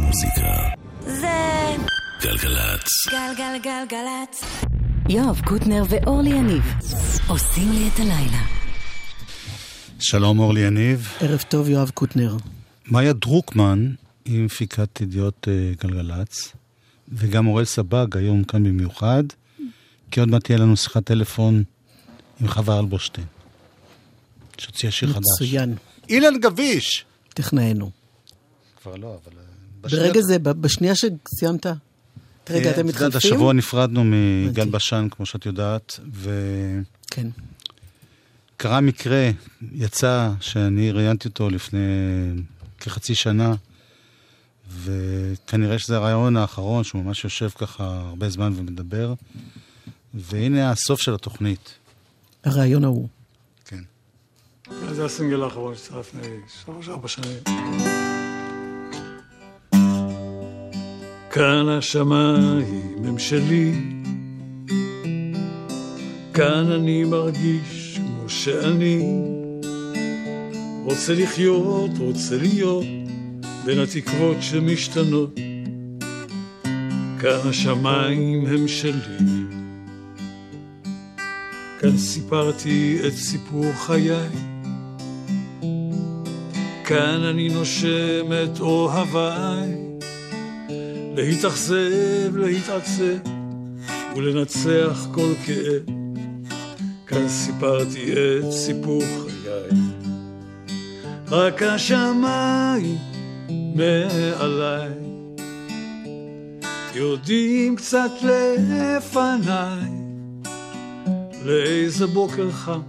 מוזיקה. זה גלגלצ. גלגלגלגלצ. יואב קוטנר ואורלי יניב עושים לי את הלילה. שלום אורלי יניב. ערב טוב, יואב קוטנר. מאיה דרוקמן היא מפיקת ידיעות אה, גלגלצ, וגם אוראל סבג היום כאן במיוחד, כי עוד מעט תהיה לנו שיחת טלפון עם חווה אלבושטיין, שהוציאה שיר חדש. מצוין. אילן גביש! טכנאינו. כבר לא, אבל... ברגע זה, ב- בשנייה שסיימת, רגע, אתם את יודעת, מתחלפים? השבוע נפרדנו הבנתי. בשן, כמו שאת יודעת, כן. וקרה מקרה, יצא שאני ראיינתי אותו לפני כחצי שנה, וכנראה שזה הרעיון האחרון, שהוא ממש יושב ככה הרבה זמן ומדבר, והנה הסוף של התוכנית. הרעיון ההוא. כן. זה הסינגל האחרון שיצא לפני שלוש-ארבע שנים. כאן השמיים הם שלי, כאן אני מרגיש כמו שאני, רוצה לחיות, רוצה להיות, בין התקוות שמשתנות. כאן השמיים הם שלי, כאן סיפרתי את סיפור חיי. כאן אני נושם את אוהביי, להתאכזב, להתעצב ולנצח כל כאב. כאן סיפרתי את סיפור חיי. רק השמיים מעליי יודעים קצת לפניי לאיזה בוקר חם,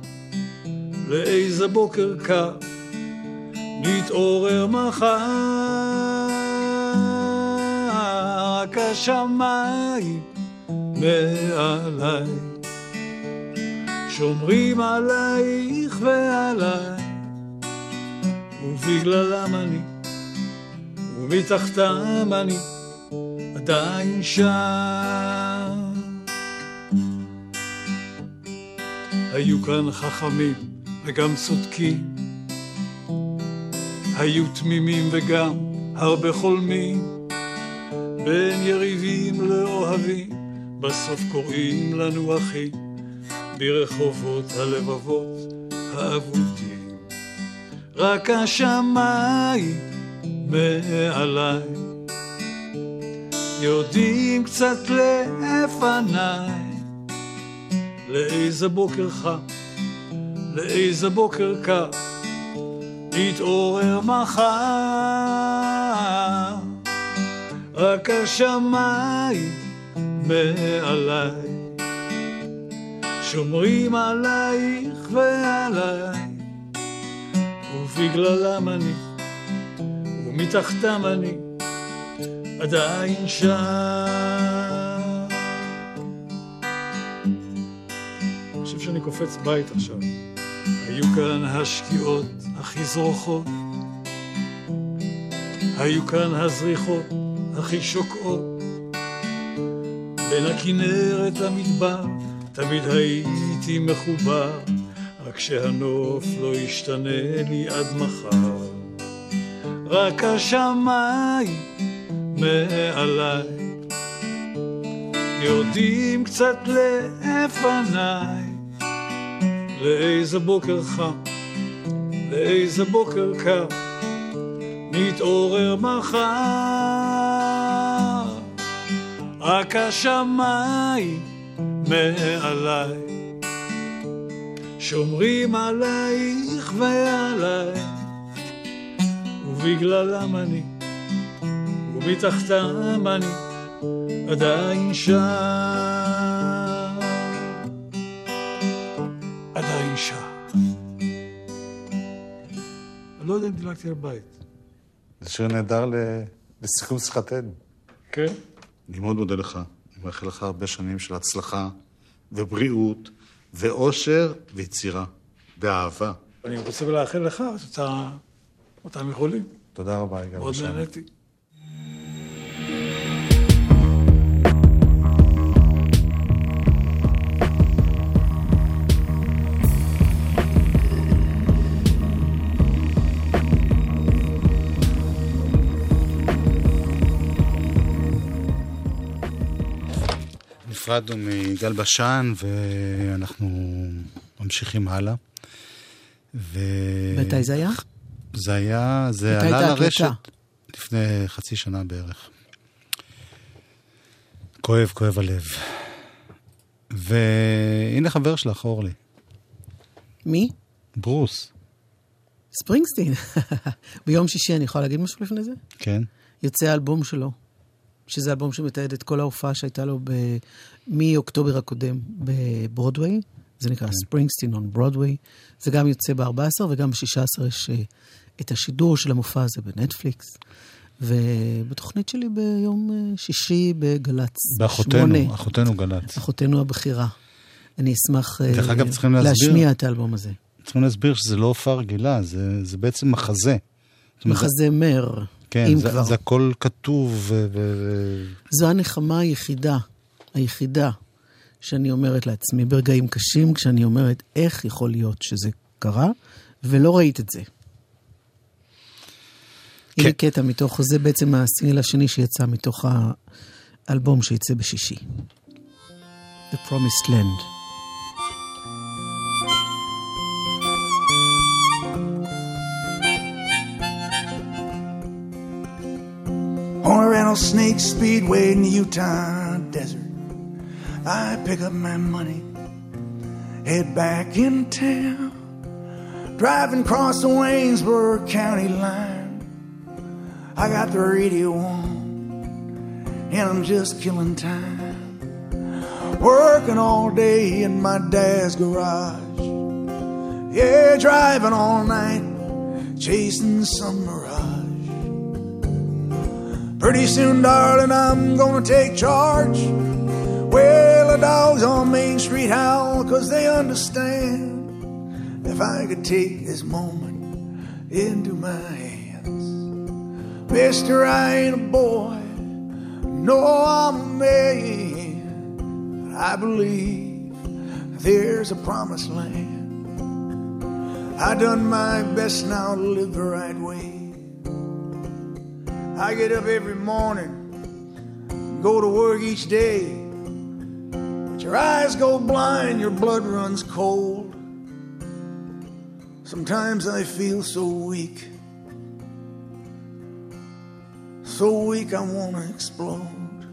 לאיזה בוקר קר. נתעורר מחר, רק השמיים מעליי, שומרים עלייך ועליי, ובגללם אני, ומתחתם אני, עדיין שם. היו כאן חכמים וגם צודקים, היו תמימים וגם הרבה חולמים, בין יריבים לאוהבים, בסוף קוראים לנו אחים, ברחובות הלבבות האבודים. רק השמיים מעליי, יודעים קצת לפניי, לאיזה בוקר חם, לאיזה בוקר קר. נתעורר מחר, רק השמיים מעליי, שומרים עלייך ועליי, ובגללם אני, ומתחתם אני, עדיין שם. אני חושב שאני קופץ בית עכשיו. היו כאן השקיעות הכי זרוחות, היו כאן הזריחות הכי שוקעות. בין הכנרת למדבר תמיד הייתי מחובר, רק שהנוף לא ישתנה לי עד מחר. רק השמיים מעליי יודעים קצת לפניי לאיזה בוקר חם, לאיזה בוקר קר, נתעורר מחר. רק השמיים מעליי, שומרים עלייך ועליי, ובגללם אני, ומתחתם אני, עדיין שם. עדיין שם. אני לא יודע אם דילגתי על בית. זה שיר נהדר לסיכום שיחתנו. כן? אני מאוד מודה לך. אני מאחל לך הרבה שנים של הצלחה ובריאות ואושר ויצירה. באהבה. אני רוצה לאחל לך את אותם יכולים. תודה רבה, יגאל מאוד. נהניתי. נפרדנו מגל בשן ואנחנו ממשיכים הלאה. ו... מתי זה היה? זה היה, זה עלה לרשת? לפני חצי שנה בערך. כואב, כואב הלב. והנה חבר שלך, אורלי, מי? ברוס, ספרינגסטין. ביום שישי, אני יכולה להגיד משהו לפני זה? כן? יוצא האלבום שלו, שזה אלבום שמתעד את כל ההופעה שהייתה לו ב... מאוקטובר הקודם בברודוויי. זה נקרא ספרינגסטין און ברודוויי. זה גם יוצא ב-14 וגם ב-16 יש אה, את השידור של המופע הזה בנטפליקס. ובתוכנית שלי ביום אה, שישי בגל"צ. באחותנו. אחותנו גל"צ. אחותנו הבכירה. אני אשמח אה, דרך אגב, צריכים להסביר. להשמיע את האלבום הזה. צריכים להסביר שזה לא הופעה רגילה, זה, זה בעצם מחזה. מחזה מר, כן, אם זה, כבר. זה הכל כתוב. ו- זו הנחמה היחידה, היחידה, שאני אומרת לעצמי ברגעים קשים, כשאני אומרת איך יכול להיות שזה קרה, ולא ראית את זה. כן. הנה קטע מתוך, זה בעצם הסינגל השני שיצא מתוך האלבום שיצא בשישי. The Promised Land. On a rattlesnake speedway in the Utah desert. I pick up my money, head back in town. Driving across the Waynesboro County line. I got the radio on, and I'm just killing time. Working all day in my dad's garage. Yeah, driving all night, chasing some mirage. Pretty soon, darling, I'm gonna take charge. Well, the dogs on Main Street howl, cause they understand. If I could take this moment into my hands. Mister, I ain't a boy. No, I'm a man. I believe there's a promised land. I done my best now to live the right way. I get up every morning, go to work each day. Your eyes go blind, your blood runs cold. Sometimes I feel so weak, so weak I wanna explode.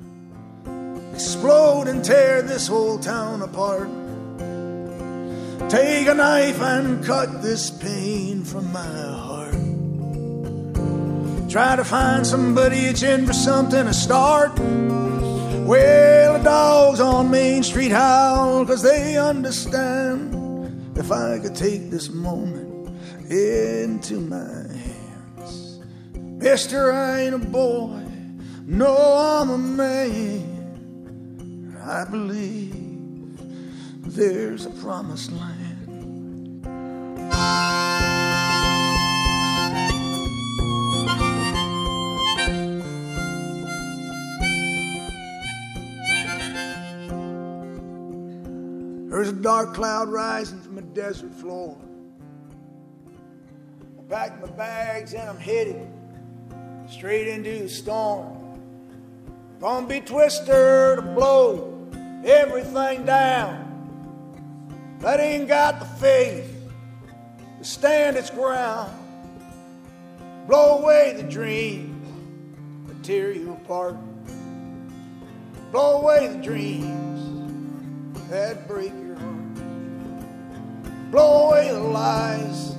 Explode and tear this whole town apart. Take a knife and cut this pain from my heart. Try to find somebody itching for something to start. Well, the dogs on Main Street howl because they understand. If I could take this moment into my hands. Mister, I ain't a boy. No, I'm a man. I believe there's a promised land. There's a dark cloud rising from the desert floor. I packed my bags and I'm headed straight into the storm. Gonna be twister to blow everything down. That ain't got the faith to stand its ground. Blow away the dreams that tear you apart. Blow away the dreams that break. Blow away the lies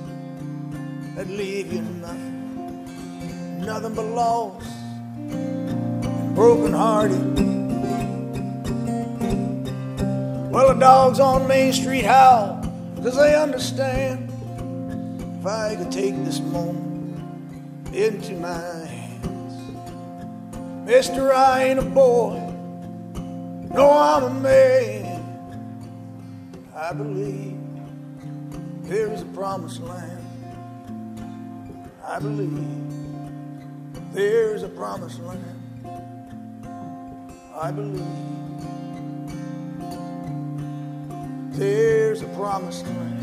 that leave you nothing, nothing but loss, broken hearted. Well, the dogs on Main Street howl because they understand. If I could take this moment into my hands, Mister, I ain't a boy. No, I'm a man. I believe there is a promised land. I believe there is a promised land. I believe there's a promised land.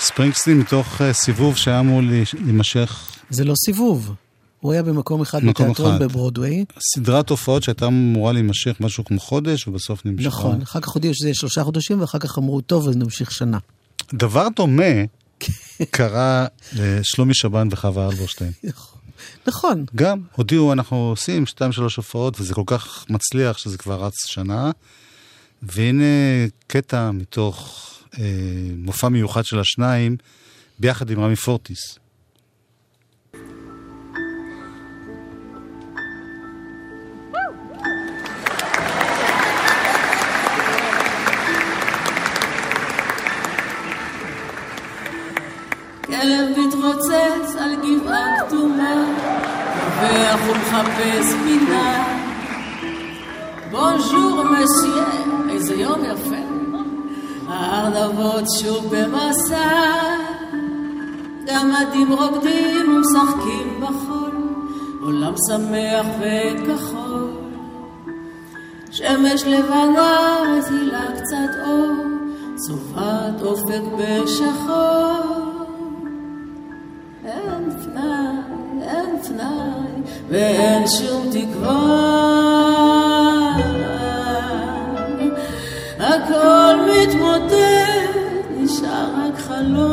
ספרינגסטין מתוך אה, סיבוב שהיה אמור להימשך זה לא סיבוב. הוא היה במקום אחד מקום בתיאטרון אחד. בברודוויי. סדרת הופעות שהייתה אמורה להימשך משהו כמו חודש, ובסוף נמשכה. נכון, אחר כך הודיעו שזה שלושה חודשים, ואחר כך אמרו, טוב, אז נמשיך שנה. דבר דומה קרה לשלומי שבן וחווה אלברשטיין. נכון, גם הודיעו, אנחנו עושים שתיים שלוש הופעות, וזה כל כך מצליח שזה כבר רץ שנה. והנה קטע מתוך אה, מופע מיוחד של השניים, ביחד עם רמי פורטיס. כלב מתרוצץ על גבעה כתומה, רווח ומחפש פינה. בונז'ור מסייה, איזה יום יפה. הארנבות שוב במסע, גמדים רוקדים ומשחקים בחול, עולם שמח וכחול. שמש לבנה מזילה קצת אור, צובעת אופק בשחור. אין פנאי, אין פנאי, ואין שום תקווה. הכל רק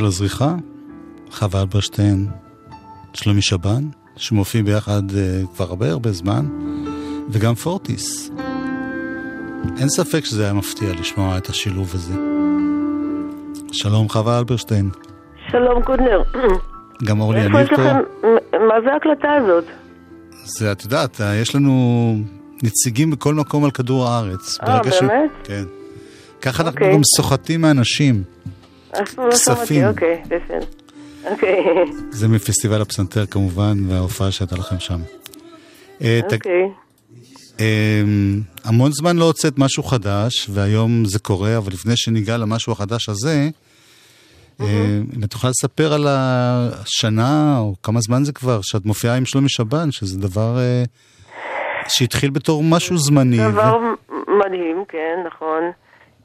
של הזריחה, חווה אלברשטיין, שלומי שבן, שמופיעים ביחד uh, כבר הרבה הרבה זמן, וגם פורטיס. אין ספק שזה היה מפתיע לשמוע את השילוב הזה. שלום חווה אלברשטיין, שלום קודנר. גם אורלי יניב פה. לכם, מה זה ההקלטה הזאת? זה, את יודעת, אה, יש לנו נציגים בכל מקום על כדור הארץ. אה, ברגע ש- באמת? כן. ככה אנחנו אוקיי. גם סוחטים מאנשים. אף פעם לא כספים. שמעתי, אוקיי, בסדר. אוקיי, זה מפסטיבל הפסנתר כמובן, וההופעה שהייתה לכם שם. אה, אוקיי. אמ, המון זמן לא הוצאת משהו חדש, והיום זה קורה, אבל לפני שניגע למשהו החדש הזה, אה, אם את יכולה לספר על השנה, או כמה זמן זה כבר, שאת מופיעה עם שלומי שבן, שזה דבר אה, שהתחיל בתור משהו זמני. דבר מדהים, כן, נכון.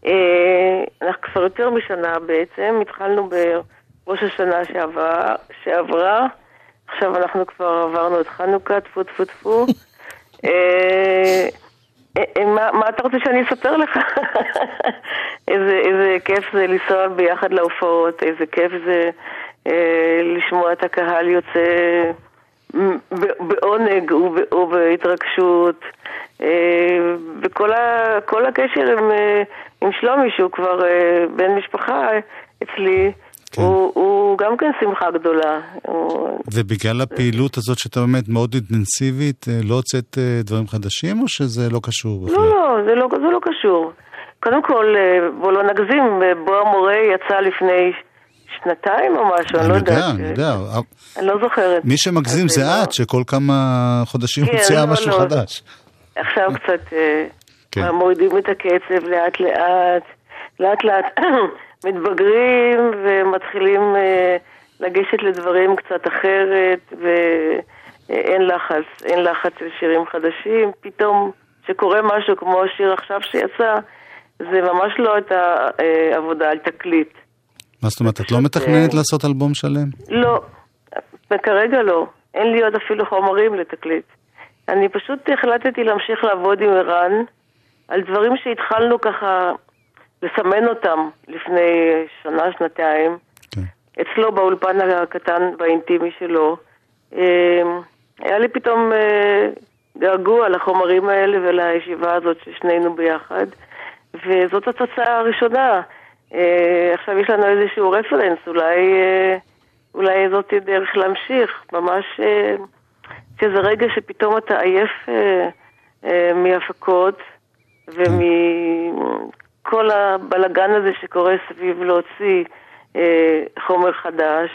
אה, אנחנו כבר יותר משנה בעצם, התחלנו בראש השנה שעבר, שעברה, עכשיו אנחנו כבר עברנו את חנוכה, טפו טפו טפו. אה, אה, מה, מה אתה רוצה שאני אספר לך? איזה, איזה כיף זה לנסוע ביחד להופעות, איזה כיף זה אה, לשמוע את הקהל יוצא בעונג וב- ובהתרגשות. אה, וכל ה, הקשר עם, עם שלומי, שהוא כבר אה, בן משפחה אצלי, כן. הוא, הוא גם כן שמחה גדולה. הוא, ובגלל הפעילות הזאת שאתה באמת מאוד אינטנסיבית, אה, לא הוצאת אה, דברים חדשים, או שזה לא קשור בכלל? לא, לא, זה לא, זה לא קשור. קודם כל, אה, בוא לא נגזים, בוא המורה יצא לפני שנתיים או משהו, אני לא אני יודעת. יודע, אני יודע. אני לא זוכרת. מי שמגזים זה את, שכל כמה חודשים כן, מוציאה לא, משהו לא. חדש. עכשיו קצת כן. מורידים את הקצב לאט לאט, לאט לאט מתבגרים ומתחילים אה, לגשת לדברים קצת אחרת ואין לחץ, אין לחץ של שירים חדשים, פתאום שקורה משהו כמו השיר עכשיו שיצא, זה ממש לא את העבודה על תקליט. מה זאת אומרת, את לא מתכננת לעשות אלבום שלם? לא, כרגע לא. אין לי עוד אפילו חומרים לתקליט. אני פשוט החלטתי להמשיך לעבוד עם ערן על דברים שהתחלנו ככה לסמן אותם לפני שנה, שנתיים. כן. אצלו באולפן הקטן והאינטימי שלו. אה, היה לי פתאום אה, געגוע לחומרים האלה ולישיבה הזאת ששנינו ביחד, וזאת התוצאה הראשונה. אה, עכשיו יש לנו איזשהו רפרנס, אולי, אה, אולי זאת דרך להמשיך, ממש שזה רגע שפתאום אתה עייף מהפקות ומכל הבלגן הזה שקורה סביב להוציא אה, חומר חדש,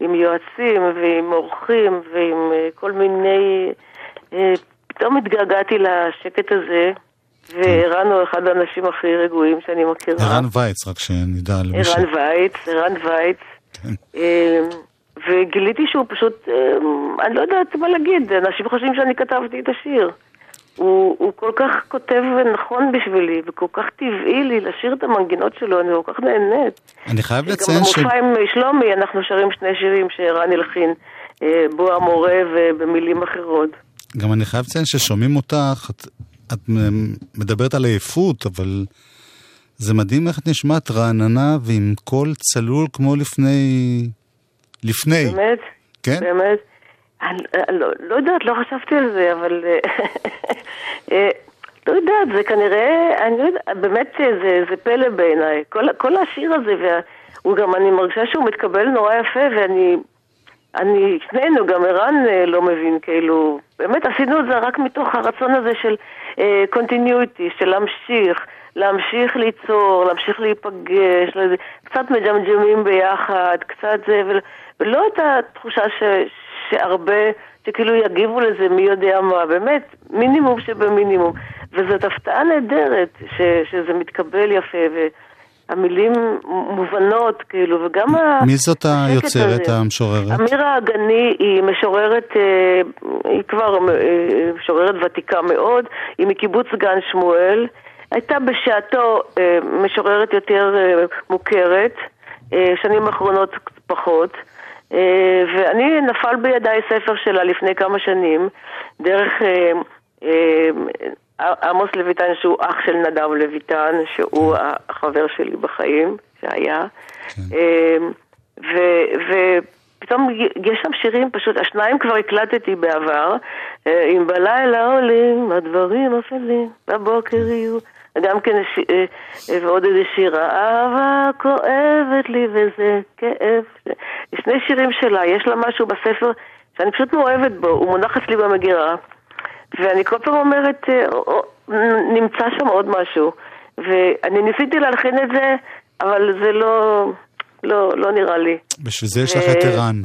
עם יועצים ועם אורחים ועם אה, כל מיני... אה, פתאום התגעגעתי לשקט הזה, וערן הוא אחד האנשים הכי רגועים שאני מכירה. ערן וייץ, רק שנדע למי ש... ערן וייץ, ערן וייץ. אה, וגיליתי שהוא פשוט, אה, אני לא יודעת מה להגיד, אנשים חושבים שאני כתבתי את השיר. הוא, הוא כל כך כותב נכון בשבילי, וכל כך טבעי לי לשיר את המנגינות שלו, אני כל כך נהנית. אני חייב גם לציין ש... במופע עם שלומי אנחנו שרים שני שירים שערן הלחין, אה, בו המורה ובמילים אחרות. גם אני חייב לציין ששומעים אותך, את, את מדברת על עייפות, אבל זה מדהים איך את נשמעת רעננה ועם קול צלול כמו לפני... לפני. באמת? כן? באמת? אני לא, לא יודעת, לא חשבתי על זה, אבל... אה, אה, לא יודעת, זה כנראה, אני לא יודעת, באמת אה, זה, זה פלא בעיניי. כל, כל השיר הזה, וה, הוא גם, אני מרגישה שהוא מתקבל נורא יפה, ואני, אני, שנינו, גם ערן אה, לא מבין, כאילו, באמת עשינו את זה רק מתוך הרצון הזה של קונטיניוטי, של להמשיך, להמשיך ליצור, להמשיך להיפגש, קצת מג'מג'מים ביחד, קצת זה, ול, ולא את התחושה ש, שהרבה, שכאילו יגיבו לזה מי יודע מה, באמת, מינימום שבמינימום. וזאת הפתעה נהדרת, ש, שזה מתקבל יפה, והמילים מובנות, כאילו, וגם ה... מי זאת היוצרת, הזה. המשוררת? אמירה אגני היא משוררת, אה, היא כבר אה, משוררת ותיקה מאוד, היא מקיבוץ גן שמואל. הייתה בשעתו אה, משוררת יותר מוכרת, שנים אחרונות פחות. אה, ואני, נפל בידיי ספר שלה לפני כמה שנים, דרך אה, אה, עמוס לויטן, שהוא אח של נדב לויטן, שהוא החבר שלי בחיים, שהיה. ו- ופתאום יש שם שירים, פשוט, השניים כבר הקלטתי בעבר, אם בלילה עולים הדברים אפלים, בבוקר יהיו. גם כן, אה, אה, ועוד איזה שיר, האהבה כואבת לי וזה כאב. שני שירים שלה, יש לה משהו בספר שאני פשוט מאוהבת בו, הוא מונח אצלי במגירה, ואני כל פעם אומרת, אה, נמצא שם עוד משהו. ואני ניסיתי להלחין את זה, אבל זה לא, לא, לא נראה לי. בשביל זה יש לך את ערן.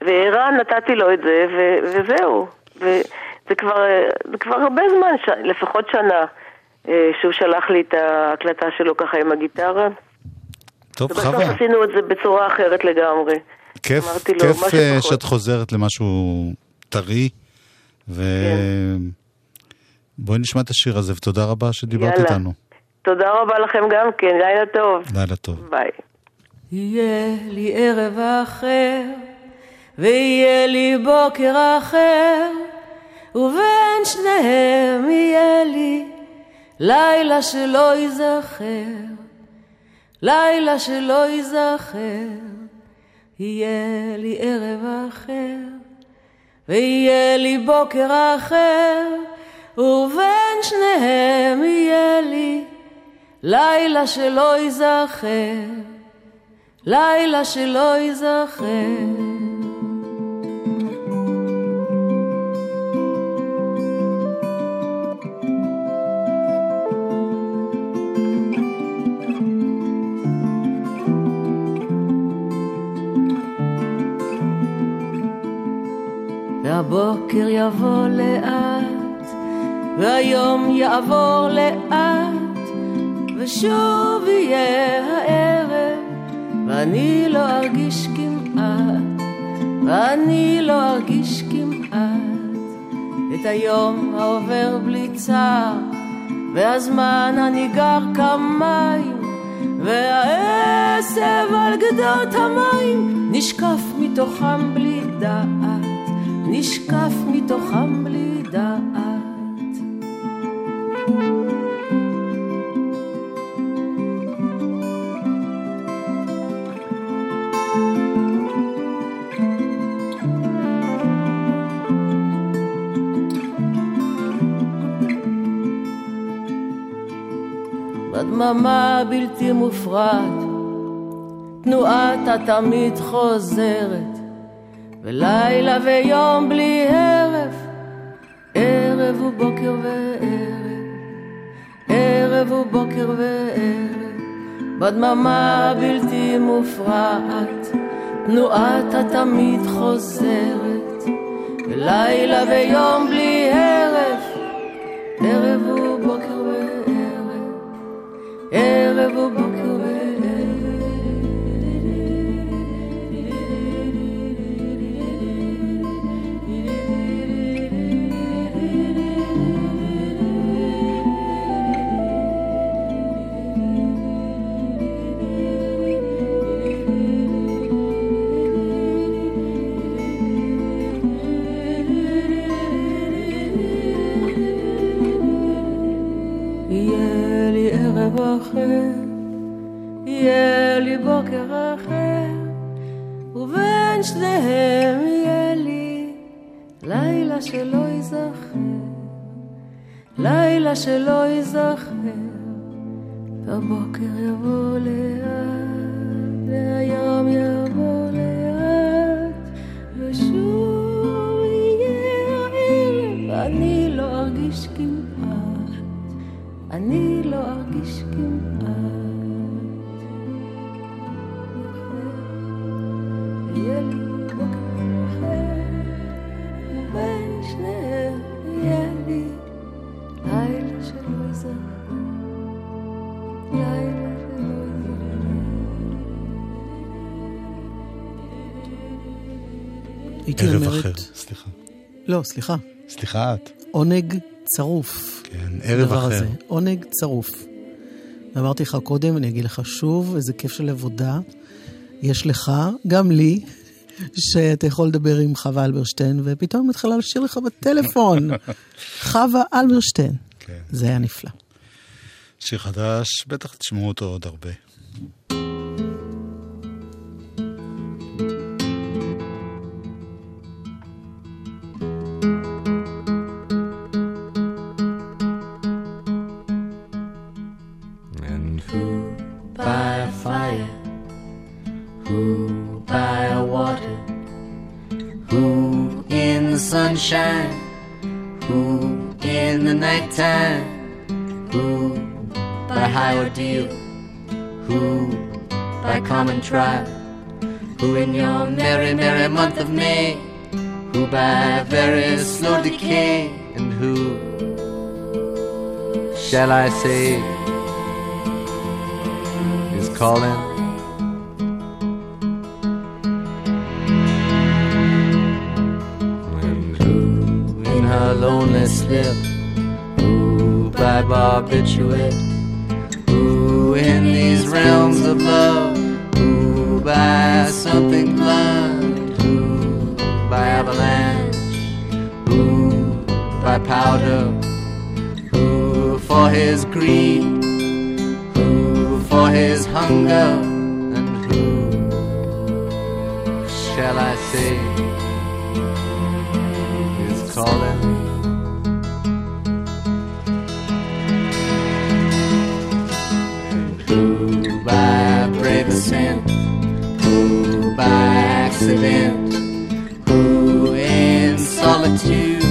וערן נתתי לו את זה, וזהו. וזה כבר, זה כבר הרבה זמן, לפחות שנה, שהוא שלח לי את ההקלטה שלו ככה עם הגיטרה. טוב, ובסוף חווה. עשינו את זה בצורה אחרת לגמרי. כיף, אמרתי לו, כיף מה אה. שאת חוזרת למשהו טרי, ו... כן. נשמע את השיר הזה, ותודה רבה שדיברת יאללה. איתנו. תודה רבה לכם גם כן, לילה טוב. לילה טוב. ביי. יהיה לי ערב אחר, ויהיה לי בוקר אחר, ובין שניהם יהיה לי לילה שלא ייזכר, לילה שלא ייזכר. יהיה לי ערב אחר, ויהיה לי בוקר אחר, ובין שניהם יהיה לי לילה שלא ייזכר. לילה שלא ייזכר. יבוא לאט, והיום יעבור לאט, ושוב יהיה הערב. ואני לא ארגיש כמעט, ואני לא ארגיש כמעט את היום העובר בלי צער, והזמן הניגר כמים, והעשב על גדות המים נשקף מתוכם בלי דעת, נשקף מתוכם בלי דעת. בדממה בלתי מופרעת, תנועת התמיד חוזרת, ולילה ויום בלי הרף, ערב ובוקר וערב, ערב ובוקר וערב, בדממה בלתי מופרעת, תנועת התמיד חוזרת, ולילה ויום בלי הרף, ערב ובוקר וערב, ערב ובוקר וערב. אחר, יהיה לי בוקר אחר, ובין שניהם יהיה לי לילה שלא ייזכר, לילה שלא ייזכר, הבוקר יבוא לאט, והיום יבוא לא, סליחה. סליחה את. עונג צרוף. כן, ערב אחר. הזה. עונג צרוף. ואמרתי לך קודם, אני אגיד לך שוב, איזה כיף של עבודה יש לך, גם לי, שאתה יכול לדבר עם חווה אלברשטיין, ופתאום היא מתחילה לשיר לך בטלפון. חווה אלברשטיין. כן. זה היה נפלא. שיר חדש, בטח תשמעו אותו עוד הרבה. The sunshine, who in the nighttime, who by high ordeal, who by common trial, who in your merry, merry month of May, who by very slow decay, and who shall I say is calling? Lonely slip, who by barbiturate. Ooh, in these realms of love, ooh, by something blunt, ooh, by avalanche, ooh, by powder, ooh, for his greed, ooh, for his hunger, and who shall I say accident, who in solitude,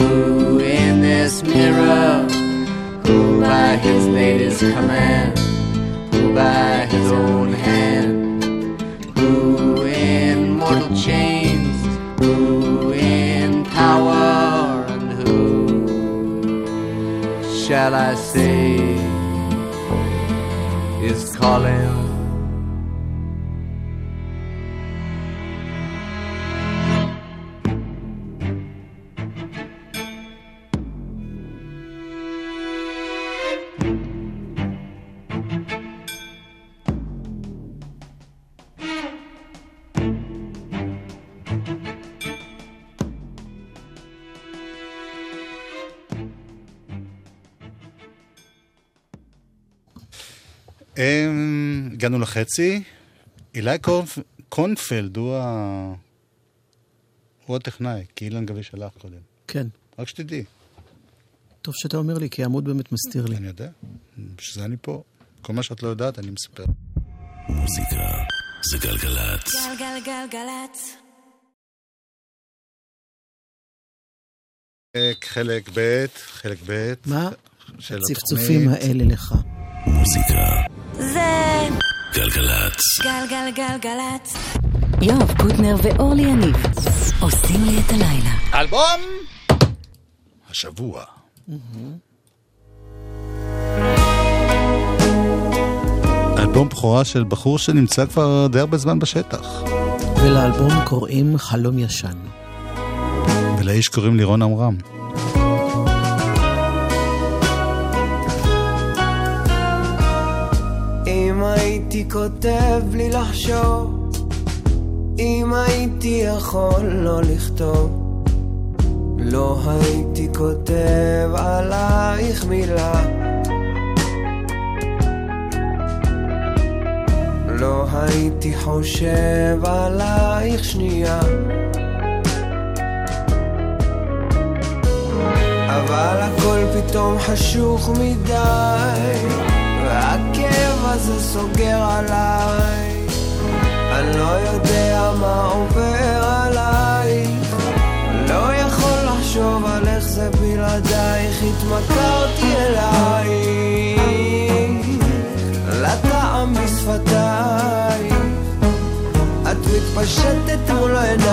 who in this mirror, who by his lady's command, who by his own hand, who in mortal chains, who in power, and who shall I say? is calling. הגענו לחצי. אילי קונפ... קונפלד הוא ה... הוא הטכנאי, כי אילן גבי שלח קודם. כן. רק שתדעי. טוב שאתה אומר לי, כי העמוד באמת מסתיר לי. אני יודע, בשביל זה אני פה. כל מה שאת לא יודעת, אני מספר. מוזיקה זה גלגלצ. גלגלגלגלצ. חלק, ב', חלק ב'. מה? הצפצופים. האלה לך. מוזיקה זה גלגלצ. גלגלגלגלצ. יואב קוטנר ואורלי יניב עושים לי את הלילה. אלבום השבוע. אלבום בכורה של בחור שנמצא כבר די הרבה זמן בשטח. ולאלבום קוראים חלום ישן. ולאיש קוראים לירון עמרם. אם הייתי כותב בלי לחשוב, אם הייתי יכול לא לכתוב, לא הייתי כותב עלייך מילה. לא הייתי חושב עלייך שנייה. אבל הכל פתאום חשוך מדי, והכאב הזה סוגר עליי. אני לא יודע מה עובר עלייך, לא יכול לחשוב על איך זה בלעדייך, התמכרתי אלייך, לטעם בשפתייך, את מתפשטת מול עיניי,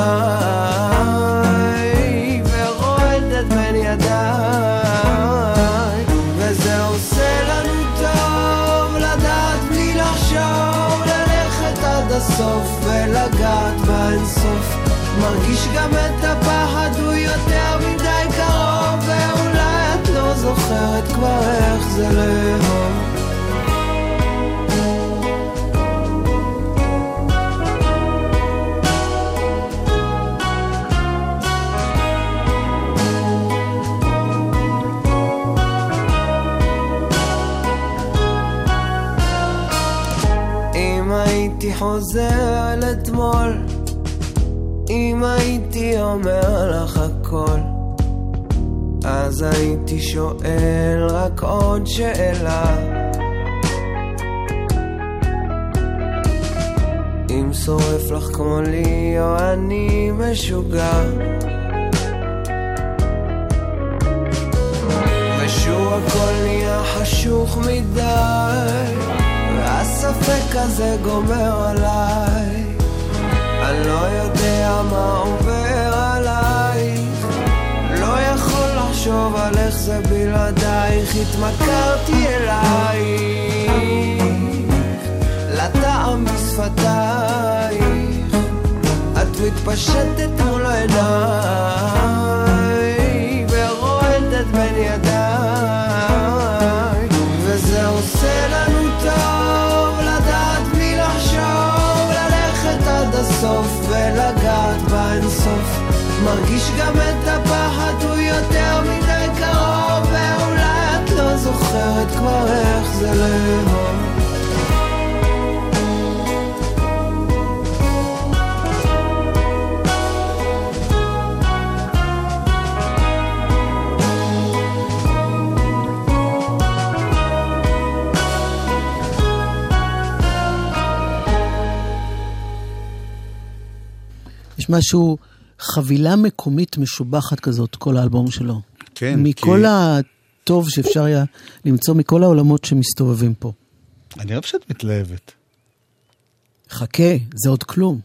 הסוף ולגעת באינסוף. מרגיש גם את הפחד, הוא יותר מדי קרוב, ואולי את לא זוכרת כבר איך זה לאהוב. חוזר אל אתמול, אם הייתי אומר לך הכל, אז הייתי שואל רק עוד שאלה. אם שורף לך כמו לי או אני משוגע. ושוב הכל נהיה חשוך מדי, והספק הזה גומר עליי. אני לא יודע מה עובר עלייך, לא יכול לחשוב על איך זה בלעדייך, התמכרתי אלייך, לטעם בשפתייך, את מתפשטת מול עיניי, ורועדת בין ידיי. ולגעת באינסוף. מרגיש גם את הפחד, הוא יותר מדי קרוב ואולי את לא זוכרת כבר איך זה לאהוב. יש משהו, חבילה מקומית משובחת כזאת, כל האלבום שלו. כן, מכל כי- הטוב שאפשר היה למצוא מכל העולמות שמסתובבים פה. אני אוהב שאת מתלהבת. חכה, זה עוד כלום.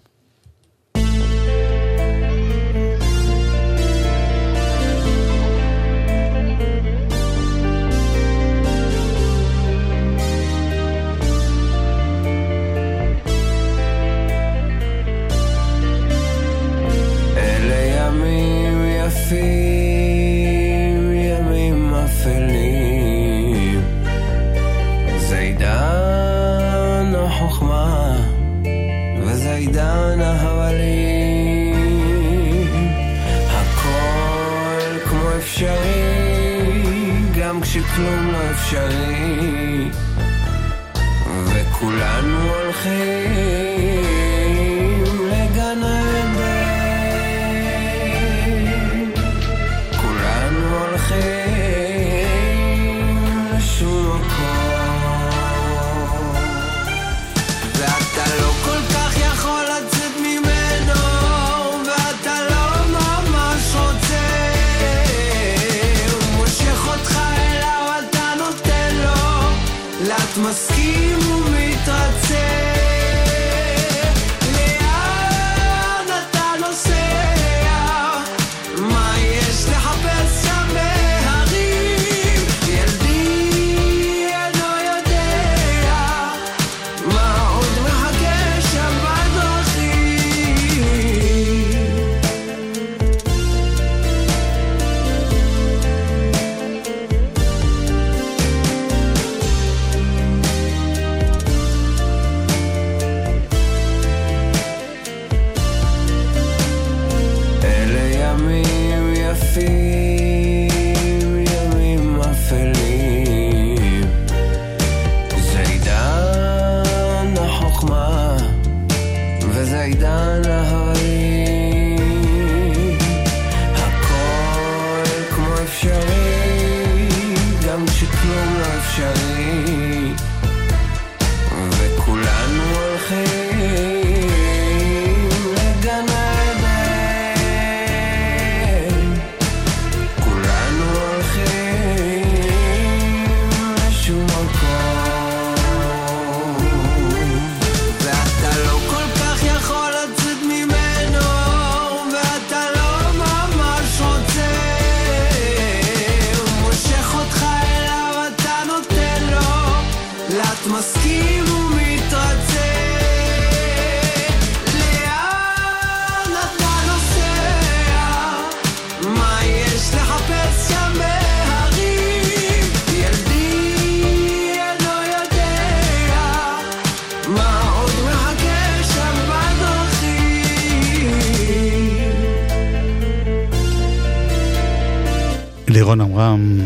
לירון עמרם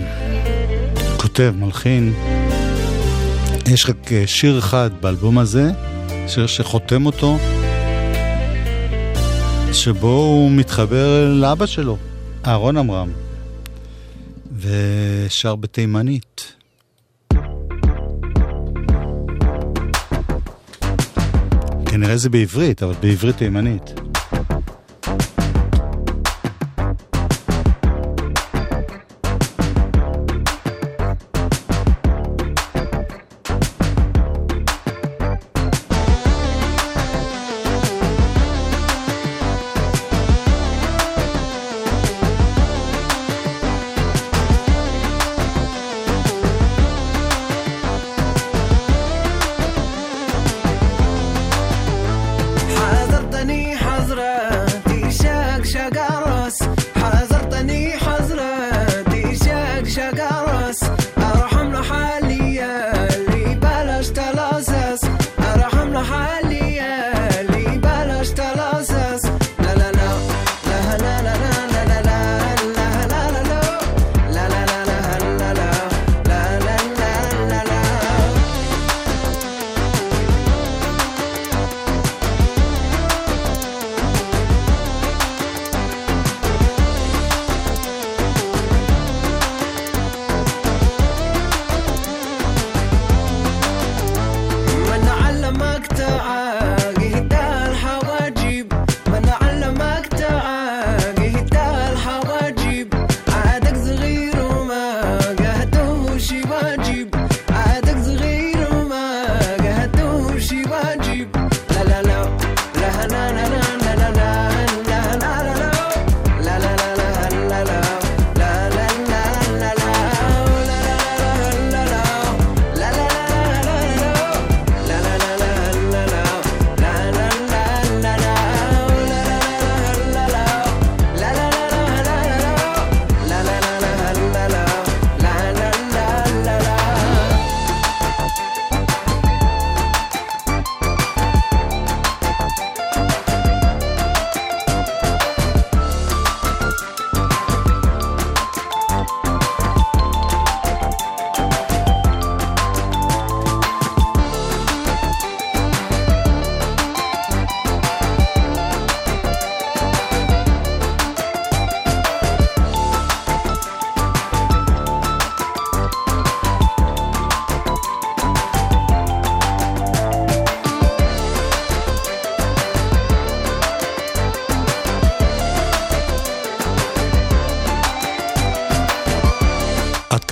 כותב, מלחין. יש רק אה, שיר אחד באלבום הזה, שיר שחותם אותו, שבו הוא מתחבר לאבא שלו, אהרון עמרם, ושר בתימנית. כנראה זה בעברית, אבל בעברית תימנית.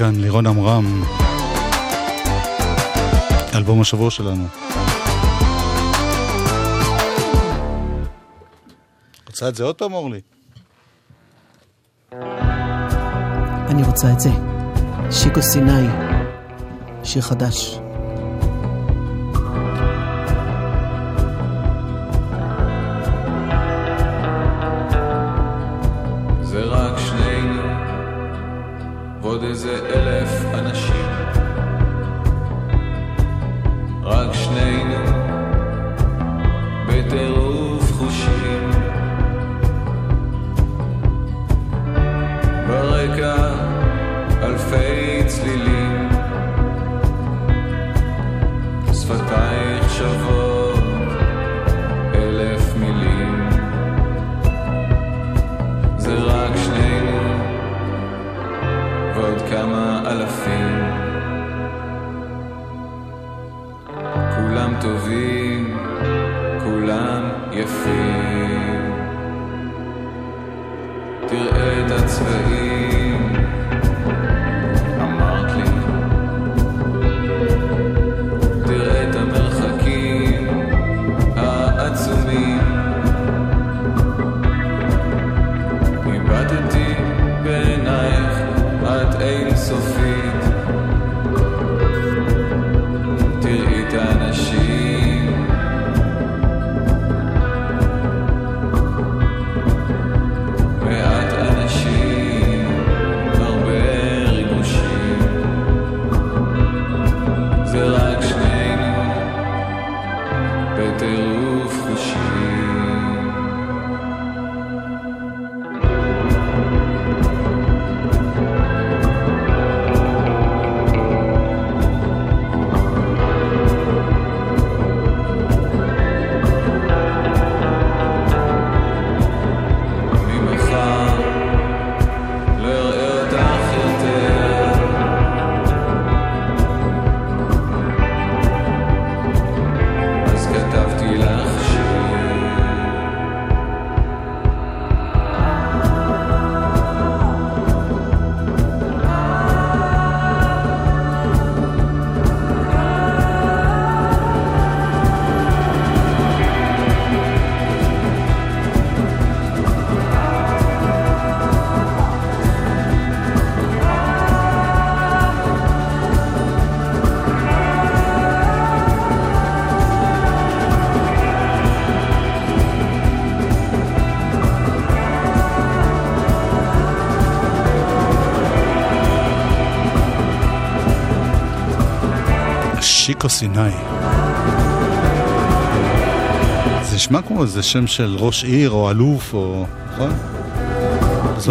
כאן לירון עמרם, אלבום השבוע שלנו. רוצה את זה עוד פעם, אורלי? אני רוצה את זה. שיקו סיני, שיר חדש. סיני. זה נשמע כמו איזה שם של ראש עיר או אלוף או... נכון?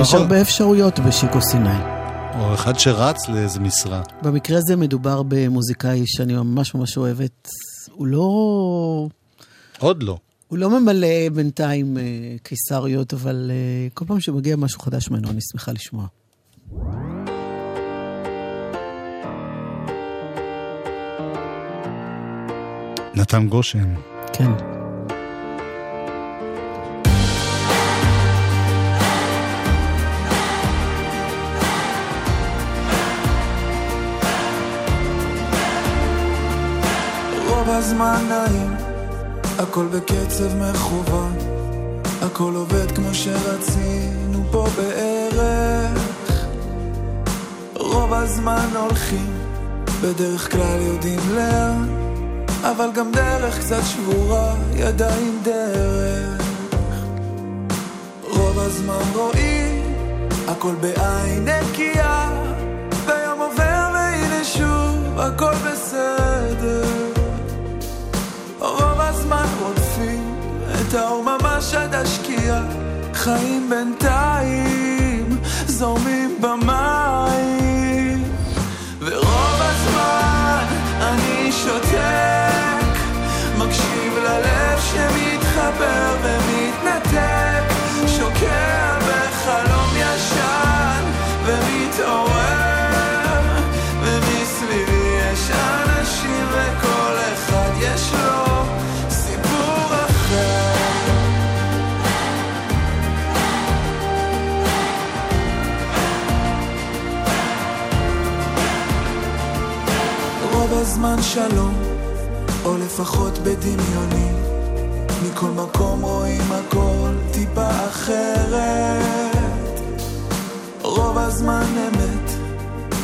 יש. הרבה אפשרויות בשיקו סיני. או אחד שרץ לאיזה משרה. במקרה הזה מדובר במוזיקאי שאני ממש ממש אוהבת. הוא לא... עוד לא. הוא לא ממלא בינתיים אה, קיסריות, אבל אה, כל פעם שמגיע משהו חדש ממנו, אני שמחה לשמוע. נתן גושן. כן. רוב הזמן נעים, הכל בקצב מכוון, הכל עובד כמו שרצינו פה בערך. רוב הזמן הולכים, בדרך כלל יודעים לאן, אבל גם דרך קצת שבורה, ידיים דרך. רוב הזמן רואים, הכל בעין נקייה, ויום עובר והנה שוב, הכל בסדר. רוב הזמן רודפים את האור ממש עד השקיעה חיים בינתיים זורמים במים ורוב הזמן אני ללב שמתחבר ומתנתק, שוקע בחלום ישן ומתעורר, ומסביבי יש אנשים וכל אחד יש לו סיפור אחר. רוב הזמן שלום, או לפחות בדמיונים מכל מקום רואים הכל טיפה אחרת. רוב הזמן אמת,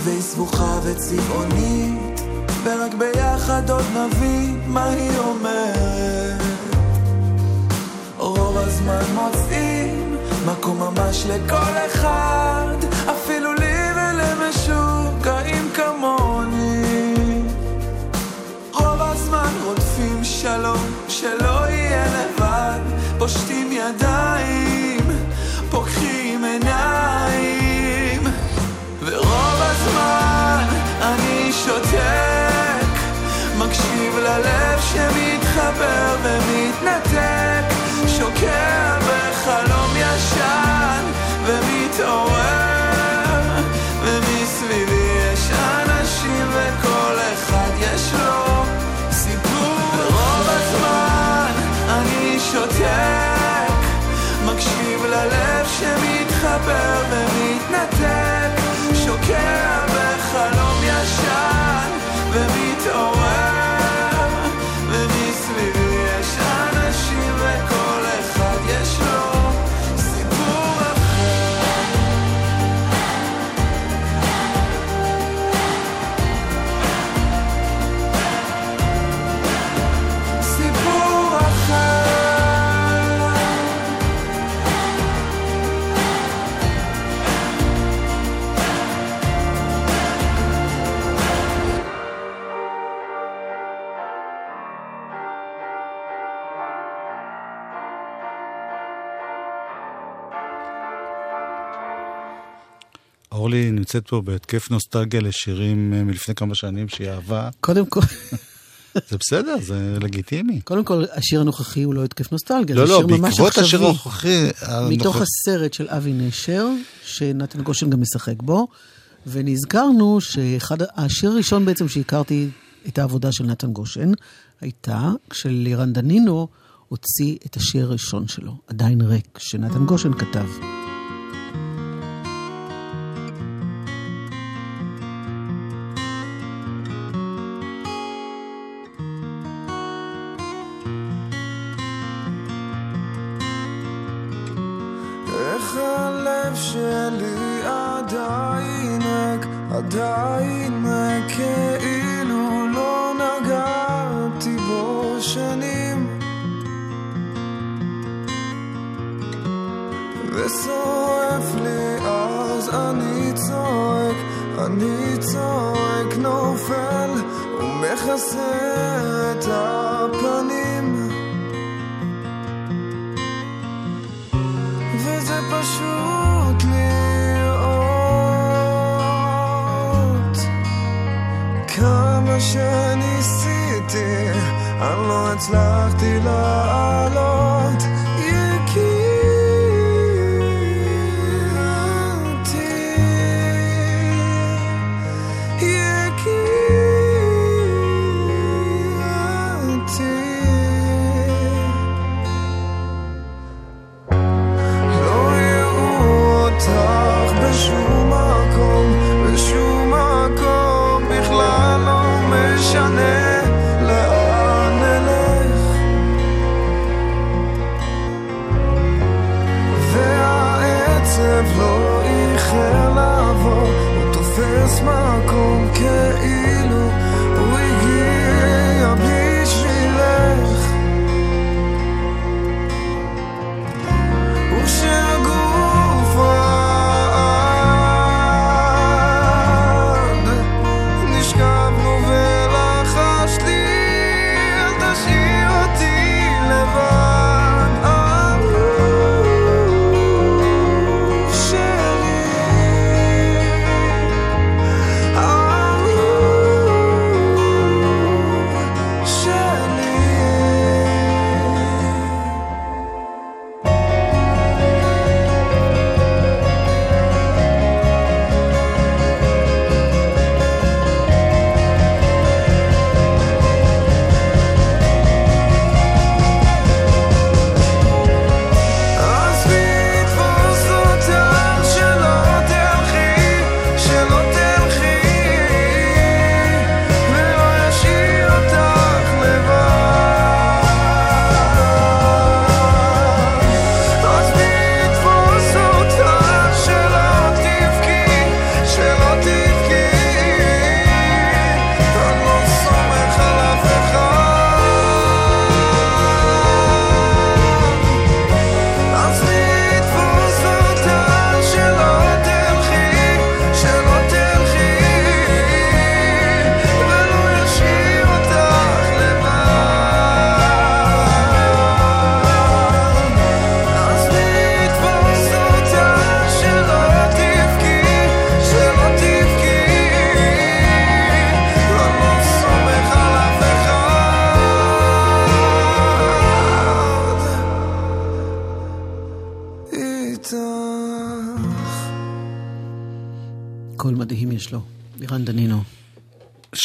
והיא סבוכה וצבעונית, ורק ביחד עוד נבין מה היא אומרת. רוב הזמן מוצאים מקום ממש לכל אחד, אפילו שמתחבר נמצאת פה בהתקף נוסטלגיה לשירים אה, מלפני כמה שנים שהיא אהבה. קודם כל, זה בסדר, זה לגיטימי. קודם כל, השיר הנוכחי הוא לא התקף נוסטלגיה, לא, זה לא, שיר ממש בעקבות השיר עכשווי. הנוכחי... מתוך הנוכח- הסרט של אבי נשר, שנתן גושן גם משחק בו, ונזכרנו שאחד, השיר הראשון בעצם שהכרתי את העבודה של נתן גושן, הייתה כשלירן דנינו הוציא את השיר הראשון שלו, עדיין ריק, שנתן גושן כתב.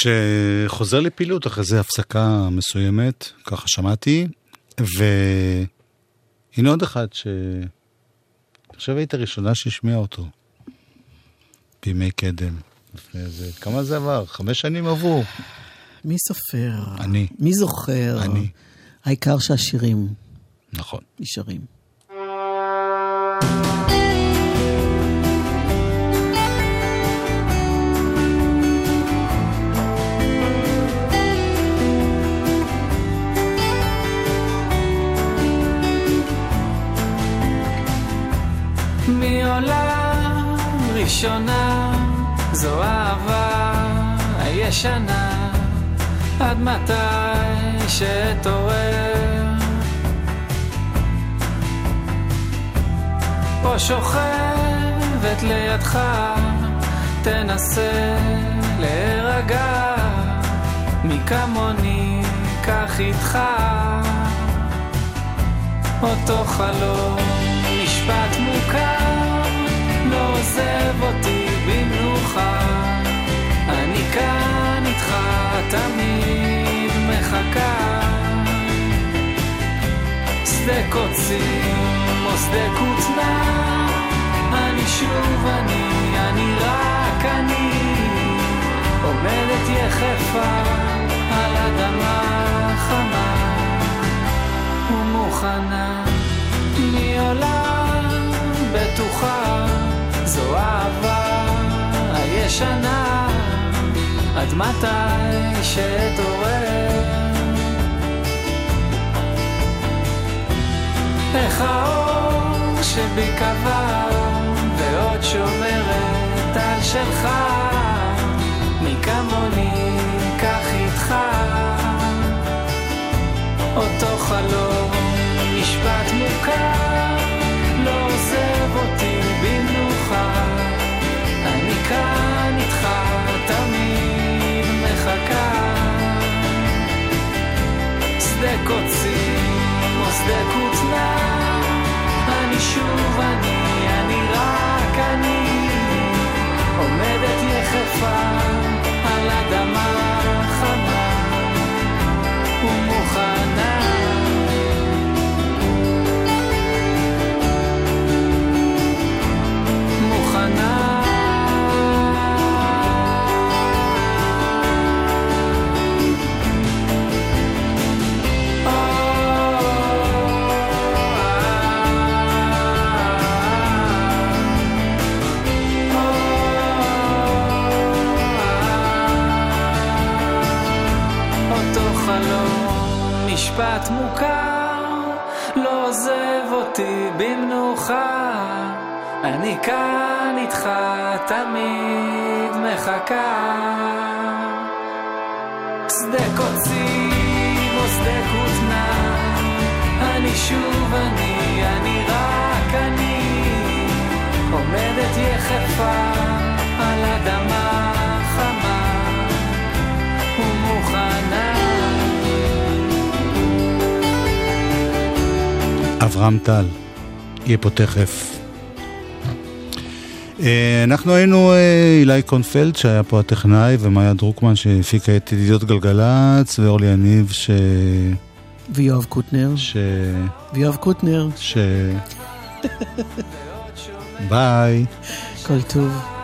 שחוזר לפעילות אחרי זה הפסקה מסוימת, ככה שמעתי, והנה עוד אחד ש... אני חושב היית הראשונה שהשמיעה אותו, בימי קדם. לפני זה, כמה זה עבר? חמש שנים עברו. מי סופר? אני. מי זוכר? אני. העיקר שהשירים נכון. נשארים. עולה ראשונה זו אהבה הישנה. עד מתי שאתעורר פה שוכבת לידך תנסה להירגע. מי כמוני קח איתך. אותו חלום משפט מוכר תמיד מחכה. שדה קוצים או שדה כותנה אני שוב אני, אני רק אני. עומדת יחפה על אדמה חמה. ומוכנה. מי עולה בטוחה. זו אהבה הישנה עד מתי שאתעורר איך האור שבי קבע ועוד שומרת על שלך מי כמוני קח איתך? אותו חלום משפט מוכר לא עוזב אותי במנוחה. אני כאן איתך תמיד מחכה. שדה קוצים או שדה כותנה אני שוב אני, אני רק אני. עומדת יחפה אני כאן איתך תמיד מחכה. שדה קוצים או שדה כותנה אני שוב אני, אני רק אני. עומדת יחפה על אדמה אברהם טל, יהיה פה תכף. אה, אנחנו היינו אה, אילי קונפלד שהיה פה הטכנאי ומאיה דרוקמן שהפיקה את ידידות גלגלצ ואורלי יניב ש... ויואב קוטנר. ש... ויואב קוטנר. ש... ביי. כל טוב.